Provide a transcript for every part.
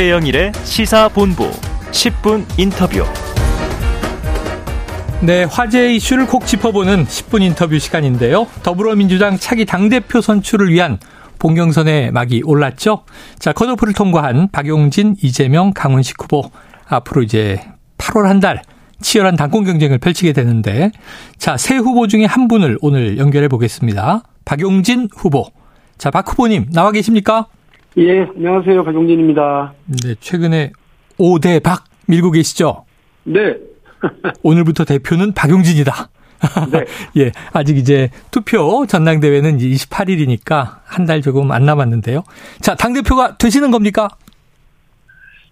최영일의 시사본부 10분 인터뷰. 네, 화제 이슈를 콕 짚어보는 10분 인터뷰 시간인데요. 더불어민주당 차기 당대표 선출을 위한 본경선의 막이 올랐죠. 자, 컷오프를 통과한 박용진, 이재명, 강훈식 후보. 앞으로 이제 8월 한 달 치열한 당권 경쟁을 펼치게 되는데, 자, 세 후보 중에 한 분을 오늘 연결해 보겠습니다. 박용진 후보. 자, 박 후보님, 나와 계십니까? 예, 안녕하세요. 박용진입니다. 네, 최근에 5대 박 밀고 계시죠? 네. 오늘부터 대표는 박용진이다. 네. 예, 아직 이제 투표 전당대회는 이제 28일이니까 한 달 조금 안 남았는데요. 자, 당대표가 되시는 겁니까?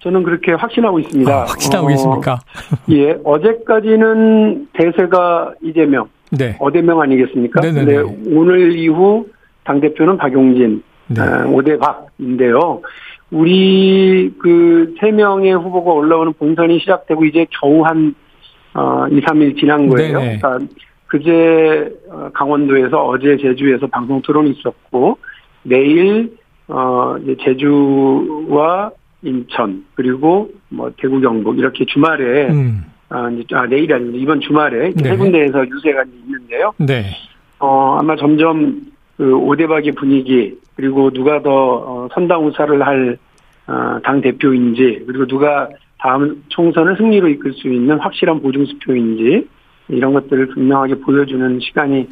저는 그렇게 확신하고 있습니다. 아, 확신하고 어, 계십니까? 예, 어제까지는 대세가 이재명, 네. 어대명 아니겠습니까? 네네네. 근데 오늘 이후 당대표는 박용진, 네. 어, 오대 박인데요. 우리 그 세 명의 후보가 올라오는 본선이 시작되고 이제 겨우 한 어, 2, 3일 지난 거예요. 네네. 그러니까 그제 어, 강원도에서 어제 제주에서 방송 토론이 있었고 내일 어 이제 제주와 인천 그리고 뭐 대구 경북 이렇게 주말에 음. 아, 이제, 아 내일이 아니라 이번 주말에 네. 세 군데에서 유세가 있는데요. 네. 어 아마 점점 그 오대박의 분위기 그리고 누가 더 어, 선당 우사를 할당 어, 대표인지 그리고 누가 다음 총선을 승리로 이끌 수 있는 확실한 보증수표인지 이런 것들을 분명하게 보여주는 시간이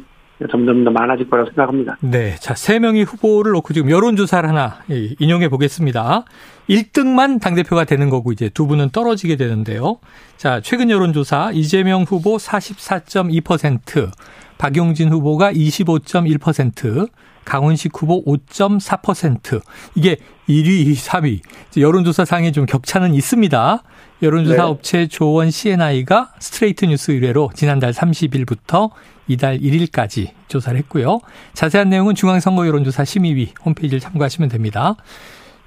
점점 더 많아질 거라고 생각합니다. 네. 자, 세 명의 후보를 놓고 지금 여론조사를 하나 인용해 보겠습니다. 1등만 당대표가 되는 거고 이제 두 분은 떨어지게 되는데요. 자, 최근 여론조사 이재명 후보 44.2%, 박용진 후보가 25.1%, 강훈식 후보 5.4%. 이게 1위, 2위, 3위. 여론조사 상에 좀 격차는 있습니다. 여론조사 네. 업체 조원 CNI가 스트레이트 뉴스 의뢰로 지난달 30일부터 이달 1일까지 조사를 했고요. 자세한 내용은 중앙선거 여론조사 심의위 홈페이지를 참고하시면 됩니다.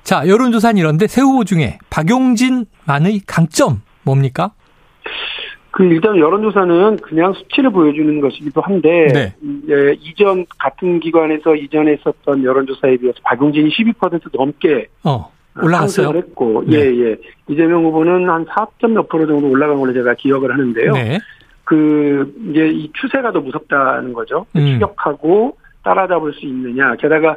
자, 여론조사는 이런데 새 후보 중에 박용진만의 강점 뭡니까? 그 일단 여론조사는 그냥 수치를 보여주는 것이기도 한데 네. 예, 이전 같은 기관에서 이전에 있었던 여론조사에 비해서 박용진이 12% 넘게 어, 올라갔어요. 했고 네. 예 예. 이재명 후보는 한 4점 몇 프로 정도 올라간 걸로 제가 기억을 하는데요. 네. 그 이제 이 추세가 더 무섭다는 거죠. 음. 추격하고 따라잡을 수 있느냐. 게다가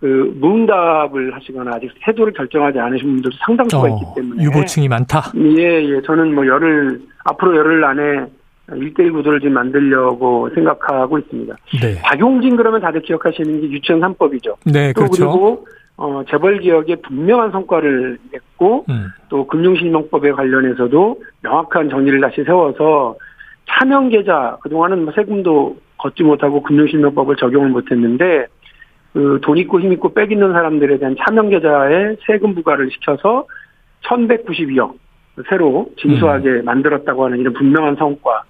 그 무응답을 하시거나 아직 태도를 결정하지 않으신 분들도 상당수가 어, 있기 때문에 유보층이 많다. 예, 예. 저는 뭐 열흘 앞으로 열흘 안에 1대1 구도를 지금 만들려고 생각하고 있습니다. 네. 박용진 그러면 다들 기억하시는 게 유치원 3법이죠. 네, 또 그렇죠. 그리고 어, 재벌 기업에 분명한 성과를 냈고 음. 또 금융실명법에 관련해서도 명확한 정리를 다시 세워서 차명 계좌 그동안은 뭐 세금도 걷지 못하고 금융실명법을 적용을 못했는데 그 돈 있고 힘 있고 빽 있는 사람들에 대한 차명 계좌에 세금 부과를 시켜서 1,192억 새로 진수하게 음. 만들었다고 하는 이런 분명한 성과.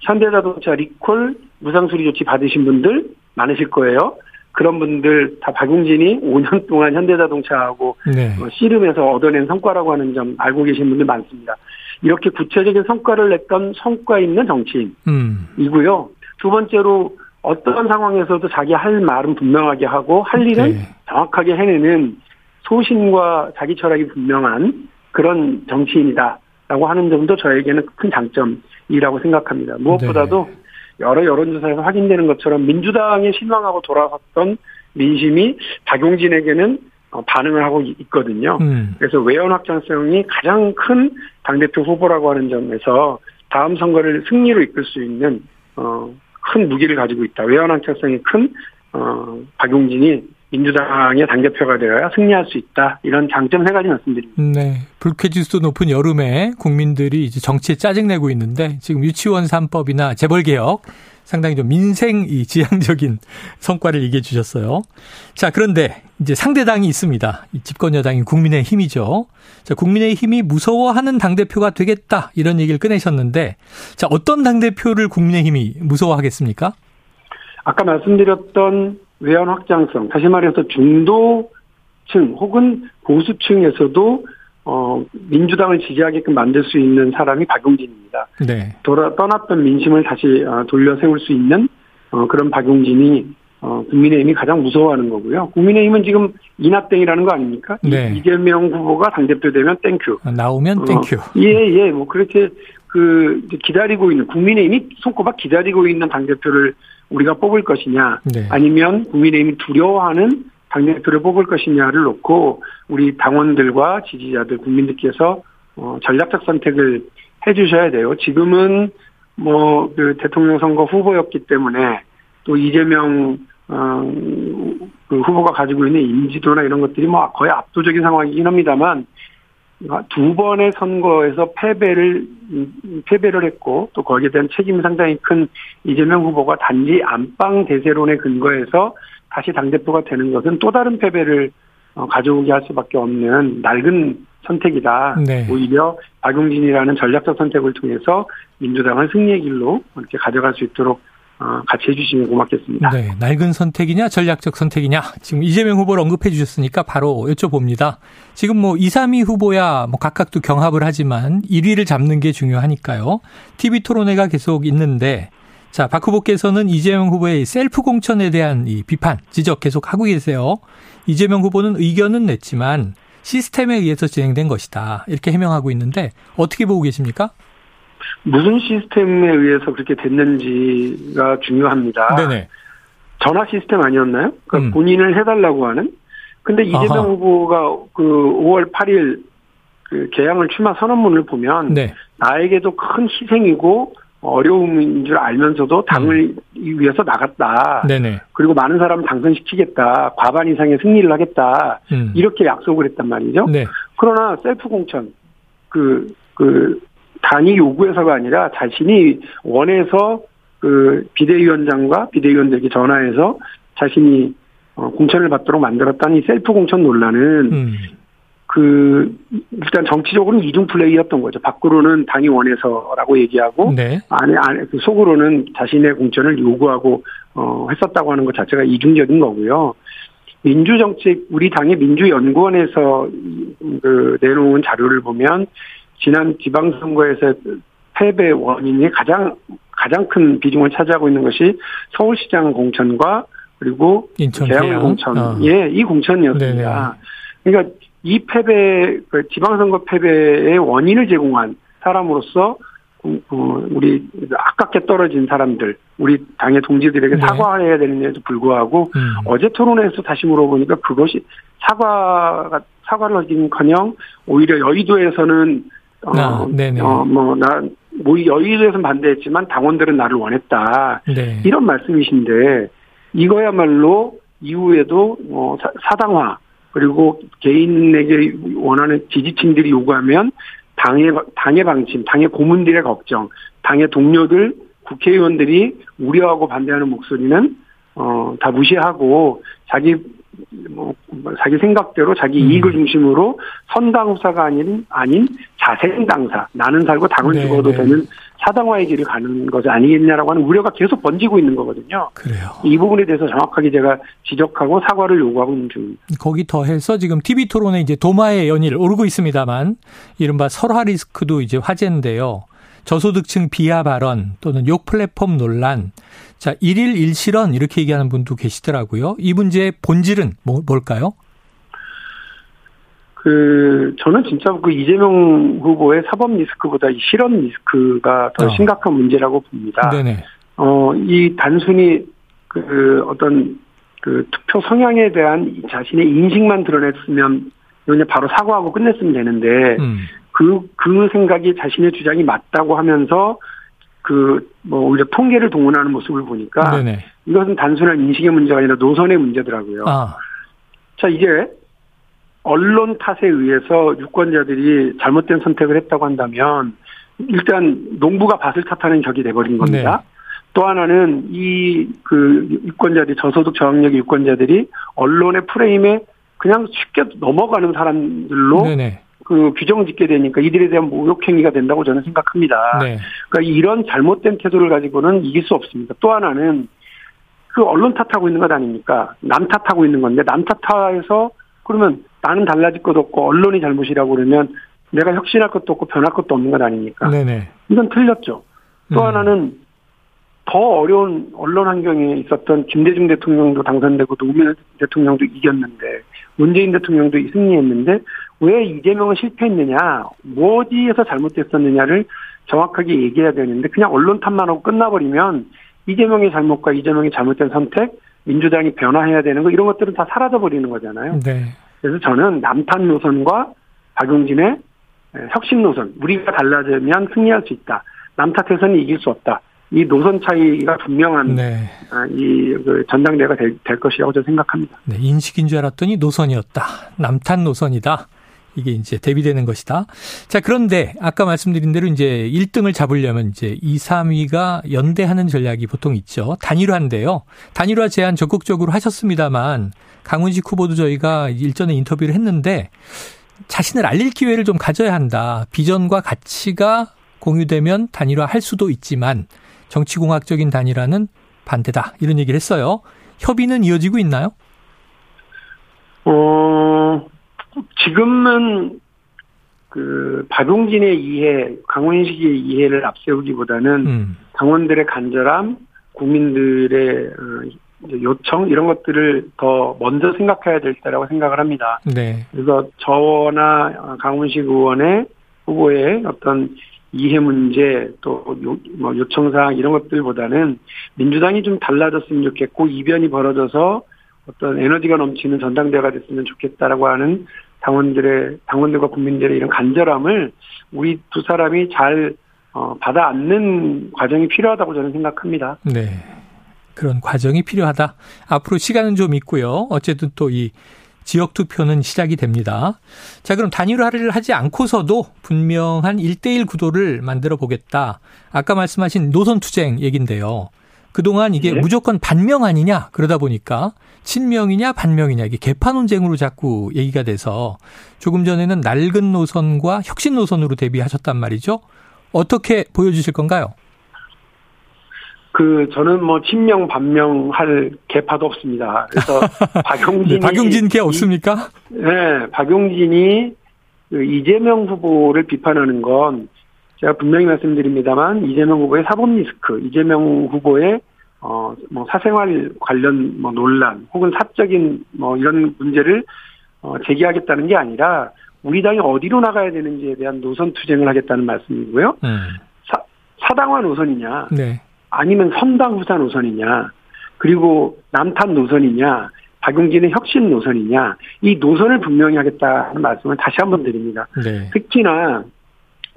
현대자동차 리콜 무상수리 조치 받으신 분들 많으실 거예요. 그런 분들 다 박용진이 5년 동안 현대자동차하고 네. 어, 씨름해서 얻어낸 성과라고 하는 점 알고 계신 분들 많습니다. 이렇게 구체적인 성과를 냈던 성과 있는 정치인이고요. 음. 두 번째로 어떤 상황에서도 자기 할 말은 분명하게 하고 할 일은 네. 정확하게 해내는 소신과 자기 철학이 분명한 그런 정치인이다라고 하는 점도 저에게는 큰 장점이라고 생각합니다. 무엇보다도 네. 여러 여론조사에서 확인되는 것처럼 민주당에 실망하고 돌아섰던 민심이 박용진에게는 어, 반응을 하고 있거든요. 음. 그래서 외연 확장성이 가장 큰 당대표 후보라고 하는 점에서 다음 선거를 승리로 이끌 수 있는 어, 큰 무기를 가지고 있다. 외연한책성이 큰 어, 박용진이 민주당의 당대표가 되어야 승리할 수 있다. 이런 장점 세 가지 말씀드립니다. 네. 불쾌지수 높은 여름에 국민들이 이제 정치에 짜증내고 있는데 지금 유치원 3법이나 재벌개혁 상당히 좀 민생 이 지향적인 성과를 얘기해 주셨어요. 자, 그런데 이제 상대당이 있습니다. 이 집권 여당이 국민의 힘이죠. 자, 국민의 힘이 무서워하는 당대표가 되겠다. 이런 얘기를 꺼내셨는데 자, 어떤 당대표를 국민의 힘이 무서워하겠습니까? 아까 말씀드렸던 외연 확장성, 다시 말해서 중도층 혹은 보수층에서도 어, 민주당을 지지하게끔 만들 수 있는 사람이 박용진입니다. 네. 돌아, 떠났던 민심을 다시 어, 돌려 세울 수 있는 어, 그런 박용진이 어, 국민의힘이 가장 무서워하는 거고요. 국민의힘은 지금 이나땡이라는 거 아닙니까? 네. 이재명 후보가 당대표 되면 thank you. 아, 나오면 thank you. 어, 예, 예. 뭐 그렇게 그 기다리고 있는 국민의힘이 손꼽아 기다리고 있는 당 대표를 우리가 뽑을 것이냐 네. 아니면 국민의힘이 두려워하는 당 대표를 뽑을 것이냐를 놓고 우리 당원들과 지지자들 국민들께서 어, 전략적 선택을 해주셔야 돼요. 지금은 뭐 그 대통령 선거 후보였기 때문에 또 이재명 어, 그 후보가 가지고 있는 인지도나 이런 것들이 뭐 거의 압도적인 상황이긴 합니다만 두 번의 선거에서 패배를 패배를 했고 또 거기에 대한 책임이 상당히 큰 이재명 후보가 단지 안방 대세론에 근거해서 다시 당 대표가 되는 것은 또 다른 패배를 어, 가져오게 할 수밖에 없는 낡은 선택이다. 네. 오히려 박용진이라는 전략적 선택을 통해서 민주당을 승리의 길로 이렇게 가져갈 수 있도록 어, 같이 해주시면 고맙겠습니다. 네, 낡은 선택이냐 전략적 선택이냐 지금 이재명 후보를 언급해 주셨으니까 바로 여쭤봅니다. 지금 뭐 2, 3위 후보야 뭐 각각도 경합을 하지만 1위를 잡는 게 중요하니까요. TV 토론회가 계속 있는데 자, 박 후보께서는 이재명 후보의 셀프 공천에 대한 이 비판, 지적 계속 하고 계세요. 이재명 후보는 의견은 냈지만 시스템에 의해서 진행된 것이다. 이렇게 해명하고 있는데 어떻게 보고 계십니까? 무슨 시스템에 의해서 그렇게 됐는지가 중요합니다. 네네. 전화 시스템 아니었나요? 그러니까 음. 본인을 해달라고 하는. 근데 이재명 아하. 후보가 그 5월 8일 그 개항을 출마 선언문을 보면 네. 나에게도 큰 희생이고 어려움인 줄 알면서도 당을 음. 위해서 나갔다. 네네. 그리고 많은 사람을 당선시키겠다. 과반 이상의 승리를 하겠다. 음. 이렇게 약속을 했단 말이죠. 네. 그러나 셀프 공천 그, 그, 당이 요구해서가 아니라 자신이 원해서 그 비대위원장과 비대위원들에게 전화해서 자신이 어, 공천을 받도록 만들었다는 셀프 공천 논란은 음. 그 일단 정치적으로는 이중 플레이였던 거죠. 밖으로는 당이 원해서라고 얘기하고 네. 안에 안에 그 속으로는 자신의 공천을 요구하고 어 했었다고 하는 것 자체가 이중적인 거고요. 민주정책 우리 당의 민주연구원에서 그 내놓은 자료를 보면 지난 지방선거에서 패배 원인이 가장 가장 큰 비중을 차지하고 있는 것이 서울시장 공천과 그리고 인천 계양 공천, 어. 예, 이 공천이었습니다. 네네. 그러니까 이 패배, 그 지방선거 패배의 원인을 제공한 사람으로서 우리 아깝게 떨어진 사람들, 우리 당의 동지들에게 네. 사과해야 되는데도 불구하고 음. 어제 토론회에서 다시 물어보니까 그것이 사과가 사과를 하긴커녕 오히려 여의도에서는 어, 아, 어, 뭐, 나, 뭐, 여의도에서는 반대했지만 당원들은 나를 원했다. 네. 이런 말씀이신데, 이거야말로 이후에도, 어, 사당화, 그리고 개인에게 원하는 지지층들이 요구하면 당의 당의 방침, 당의 고문들의 걱정, 당의 동료들, 국회의원들이 우려하고 반대하는 목소리는 어 다 무시하고 자기 뭐 자기 생각대로 자기 음. 이익을 중심으로 선당 후사가 아닌 아닌 자생당사 나는 살고 당을 네, 죽어도 네. 되는 사당화의 길을 가는 것이 아니겠냐라고 하는 우려가 계속 번지고 있는 거거든요. 그래요. 이 부분에 대해서 정확하게 제가 지적하고 사과를 요구하고 있는 중입니다. 거기 더해서 지금 TV 토론에 이제 도마의 연일 오르고 있습니다만 이른바 설화 리스크도 이제 화제인데요. 저소득층 비하 발언 또는 욕 플랫폼 논란. 자, 일일 일실언 이렇게 얘기하는 분도 계시더라고요. 이 문제의 본질은 뭐, 뭘까요? 그 저는 진짜 그 이재명 후보의 사법 리스크보다 이 실언 리스크가 더 어. 심각한 문제라고 봅니다. 네네. 어, 이 단순히 그 어떤 그 투표 성향에 대한 자신의 인식만 드러냈으면 그냥 바로 사과하고 끝냈으면 되는데 음. 그, 그 생각이 자신의 주장이 맞다고 하면서 그, 뭐, 오히려 통계를 동원하는 모습을 보니까 네네. 이것은 단순한 인식의 문제가 아니라 노선의 문제더라고요. 아. 자, 이제 언론 탓에 의해서 유권자들이 잘못된 선택을 했다고 한다면 일단 농부가 밭을 탓하는 격이 돼버린 겁니다. 네. 또 하나는 이 그 유권자들이 저소득 저학력 유권자들이 언론의 프레임에 그냥 쉽게 넘어가는 사람들로 네네. 그 규정을 짓게 되니까 이들에 대한 모욕 행위가 된다고 저는 생각합니다. 네. 그러니까 이런 잘못된 태도를 가지고는 이길 수 없습니다. 또 하나는 그 언론 탓하고 있는 것 아닙니까? 남 탓하고 있는 건데 남 탓해서 그러면 나는 달라질 것도 없고 언론이 잘못이라고 그러면 내가 혁신할 것도 없고 변할 것도 없는 것 아닙니까? 네네. 이건 틀렸죠. 또 음. 하나는 더 어려운 언론 환경에 있었던 김대중 대통령도 당선되고 노무현 대통령도 이겼는데 문재인 대통령도 승리했는데 왜 이재명은 실패했느냐, 뭐 어디에서 잘못됐었느냐를 정확하게 얘기해야 되는데 그냥 언론 탓만 하고 끝나버리면 이재명의 잘못과 이재명의 잘못된 선택, 민주당이 변화해야 되는 거 이런 것들은 다 사라져 버리는 거잖아요. 네. 그래서 저는 남탄 노선과 박용진의 혁신 노선, 우리가 달라지면 승리할 수 있다. 남탓해서는 이길 수 없다. 이 노선 차이가 분명한 네. 아, 이그 전당대회가 될, 될 것이라고 저는 생각합니다. 네, 인식인 줄 알았더니 노선이었다. 남탄 노선이다. 이게 이제 대비되는 것이다. 자, 그런데 아까 말씀드린 대로 이제 1등을 잡으려면 이제 2, 3위가 연대하는 전략이 보통 있죠. 단일화인데요. 단일화 제안 적극적으로 하셨습니다만 강훈식 후보도 저희가 일전에 인터뷰를 했는데 자신을 알릴 기회를 좀 가져야 한다. 비전과 가치가 공유되면 단일화 할 수도 있지만 정치공학적인 단일화는 반대다. 이런 얘기를 했어요. 협의는 이어지고 있나요? 어, 지금은 그 박용진의 이해, 강원식의 이해를 앞세우기보다는 음. 당원들의 간절함, 국민들의 어, 요청 이런 것들을 더 먼저 생각해야 될 때라고 생각을 합니다. 네. 그래서 저나 강훈식 의원의 후보의 어떤 이해 문제 또뭐 요청 사항 이런 것들보다는 민주당이 좀 달라졌으면 좋겠고 이변이 벌어져서 어떤 에너지가 넘치는 전당대회가 됐으면 좋겠다라고 하는 당원들의 당원들과 국민들의 이런 간절함을 우리 두 사람이 잘 어, 받아 안는 과정이 필요하다고 저는 생각합니다. 네. 그런 과정이 필요하다. 앞으로 시간은 좀 있고요. 어쨌든 또 이 지역 투표는 시작이 됩니다. 자, 그럼 단일화를 하지 않고서도 분명한 1대1 구도를 만들어 보겠다. 아까 말씀하신 노선 투쟁 얘긴데요. 그동안 이게 네. 무조건 반명 아니냐 그러다 보니까 친명이냐 반명이냐 이게 개파 논쟁으로 자꾸 얘기가 돼서 조금 전에는 낡은 노선과 혁신 노선으로 대비하셨단 말이죠. 어떻게 보여주실 건가요? 그 저는 뭐 친명 반명 할 개파도 없습니다. 그래서 박용진 네, 박용진 개 없습니까? 네, 박용진이 그 이재명 후보를 비판하는 건 제가 분명히 말씀드립니다만 이재명 후보의 사법 리스크, 이재명 후보의 어 뭐 사생활 관련 뭐 논란 혹은 사적인 뭐 이런 문제를 어 제기하겠다는 게 아니라 우리 당이 어디로 나가야 되는지에 대한 노선 투쟁을 하겠다는 말씀이고요. 음. 사, 사당화 노선이냐, 네. 아니면 선당 후사 노선이냐, 그리고 남탄 노선이냐, 박용진의 혁신 노선이냐, 이 노선을 분명히 하겠다는 말씀을 다시 한번 드립니다. 네. 특히나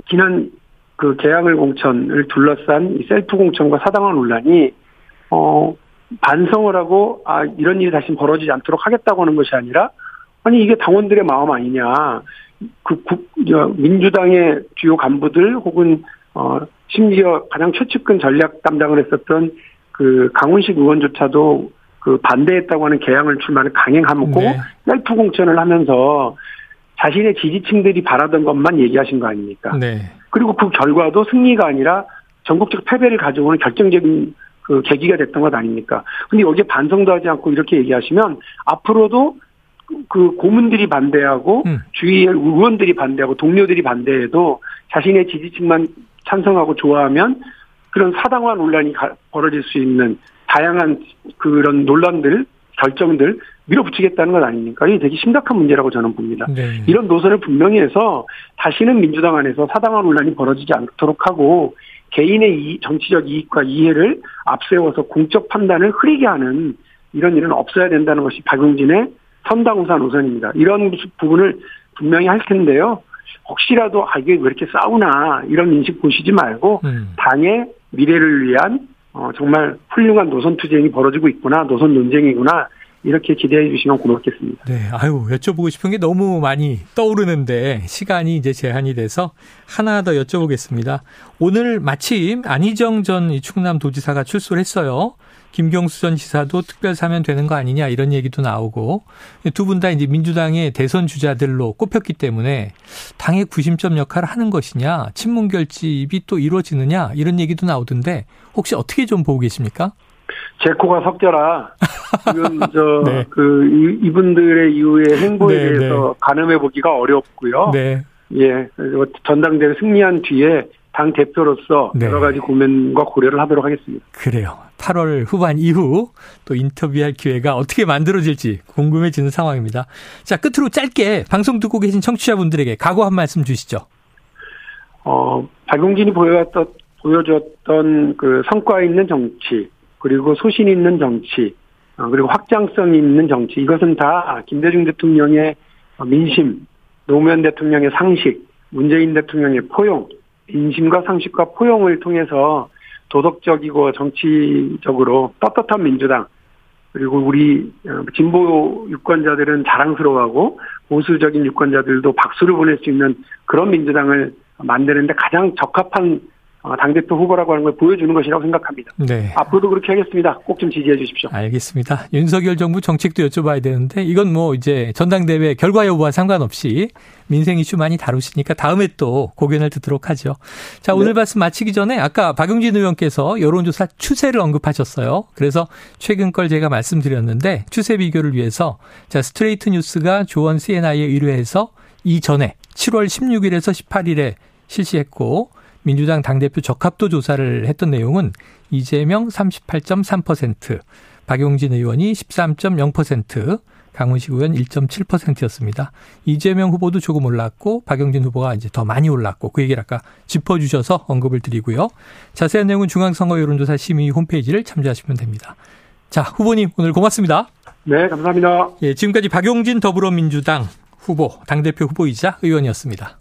지난 그 계약을 공천을 둘러싼 이 셀프 공천과 사당화 논란이 어 반성을 하고 아 이런 일이 다시 벌어지지 않도록 하겠다고 하는 것이 아니라 아니 이게 당원들의 마음 아니냐 그 국, 민주당의 주요 간부들 혹은 어 심지어 가장 최측근 전략 담당을 했었던 그 강훈식 의원조차도 그 반대했다고 하는 개항을 출마를 강행하고 네. 셀프 공천을 하면서 자신의 지지층들이 바라던 것만 얘기하신 거 아닙니까? 네. 그리고 그 결과도 승리가 아니라 전국적 패배를 가져오는 결정적인 그 계기가 됐던 것 아닙니까? 근데 여기에 반성도 하지 않고 이렇게 얘기하시면 앞으로도 그 고문들이 반대하고 음. 주위의 의원들이 반대하고 동료들이 반대해도 자신의 지지층만 찬성하고 좋아하면 그런 사당화 논란이 벌어질 수 있는 다양한 그런 논란들 결정들 밀어붙이겠다는 것 아닙니까? 이게 되게 심각한 문제라고 저는 봅니다. 네. 이런 노선을 분명히 해서 다시는 민주당 안에서 사당화 논란이 벌어지지 않도록 하고 개인의 이 정치적 이익과 이해를 앞세워서 공적 판단을 흐리게 하는 이런 일은 없어야 된다는 것이 박용진의 선당우사 노선입니다. 이런 부분을 분명히 할 텐데요. 혹시라도 아 이게 왜 이렇게 싸우나 이런 인식 보시지 말고 음. 당의 미래를 위한 어, 정말 훌륭한 노선 투쟁이 벌어지고 있구나 노선 논쟁이구나 이렇게 기대해 주시면 고맙겠습니다. 네, 아유 여쭤보고 싶은 게 너무 많이 떠오르는데 시간이 이제 제한이 돼서 하나 더 여쭤보겠습니다. 오늘 마침 안희정 전 충남 도지사가 출소를 했어요. 김경수 전 지사도 특별 사면 되는 거 아니냐 이런 얘기도 나오고 두 분 다 이제 민주당의 대선 주자들로 꼽혔기 때문에 당의 구심점 역할을 하는 것이냐 친문 결집이 또 이루어지느냐 이런 얘기도 나오던데 혹시 어떻게 좀 보고 계십니까? 제 코가 석져라. 지금 저그 네. 이분들의 이후의 행보에 네, 대해서 네. 가늠해 보기가 어렵고요. 네. 예, 전당대회 승리한 뒤에 당 대표로서 네. 여러 가지 고민과 고려를 하도록 하겠습니다. 그래요. 8월 후반 이후 또 인터뷰할 기회가 어떻게 만들어질지 궁금해지는 상황입니다. 자, 끝으로 짧게 방송 듣고 계신 청취자분들에게 각오 한 말씀 주시죠. 어, 박용진이 보여왔던, 보여줬던 그 성과 있는 정치, 그리고 소신 있는 정치, 어, 그리고 확장성 있는 정치, 이것은 다 김대중 대통령의 민심, 노무현 대통령의 상식, 문재인 대통령의 포용, 인심과 상식과 포용을 통해서 도덕적이고 정치적으로 떳떳한 민주당 그리고 우리 어, 진보 유권자들은 자랑스러워하고 보수적인 유권자들도 박수를 보낼 수 있는 그런 민주당을 만드는데 가장 적합한 어, 당대표 후보라고 하는 걸 보여주는 것이라고 생각합니다. 네. 앞으로도 그렇게 하겠습니다. 꼭 좀 지지해 주십시오. 알겠습니다. 윤석열 정부 정책도 여쭤봐야 되는데 이건 뭐 이제 전당대회 결과 여부와 상관없이 민생 이슈 많이 다루시니까 다음에 또 고견을 듣도록 하죠. 자, 오늘 네. 말씀 마치기 전에 아까 박용진 의원께서 여론조사 추세를 언급하셨어요. 그래서 최근 걸 제가 말씀드렸는데 추세 비교를 위해서 자, 스트레이트 뉴스가 조원 CNI에 의뢰해서 이전에 7월 16일에서 18일에 실시했고 민주당 당대표 적합도 조사를 했던 내용은 이재명 38.3%, 박용진 의원이 13.0%, 강훈식 의원 1.7%였습니다. 이재명 후보도 조금 올랐고 박용진 후보가 이제 더 많이 올랐고 그 얘기를 아까 짚어주셔서 언급을 드리고요. 자세한 내용은 중앙선거 여론조사 심의 홈페이지를 참조하시면 됩니다. 자 후보님 오늘 고맙습니다. 네 감사합니다. 예 지금까지 박용진 더불어민주당 후보 당대표 후보이자 의원이었습니다.